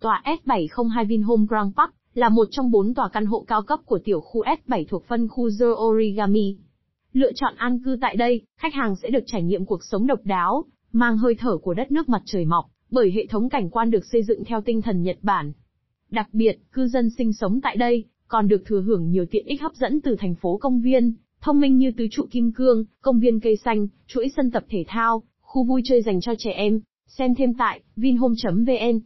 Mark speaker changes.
Speaker 1: Tòa S702 Vinhome Grand Park là một trong bốn tòa căn hộ cao cấp của tiểu khu S7 thuộc phân khu The Origami. Lựa chọn an cư tại đây, khách hàng sẽ được trải nghiệm cuộc sống độc đáo, mang hơi thở của đất nước mặt trời mọc, bởi hệ thống cảnh quan được xây dựng theo tinh thần Nhật Bản. Đặc biệt, cư dân sinh sống tại đây, còn được thừa hưởng nhiều tiện ích hấp dẫn từ thành phố công viên, thông minh như tứ trụ kim cương, công viên cây xanh, chuỗi sân tập thể thao, khu vui chơi dành cho trẻ em. Xem thêm tại vinhome.vn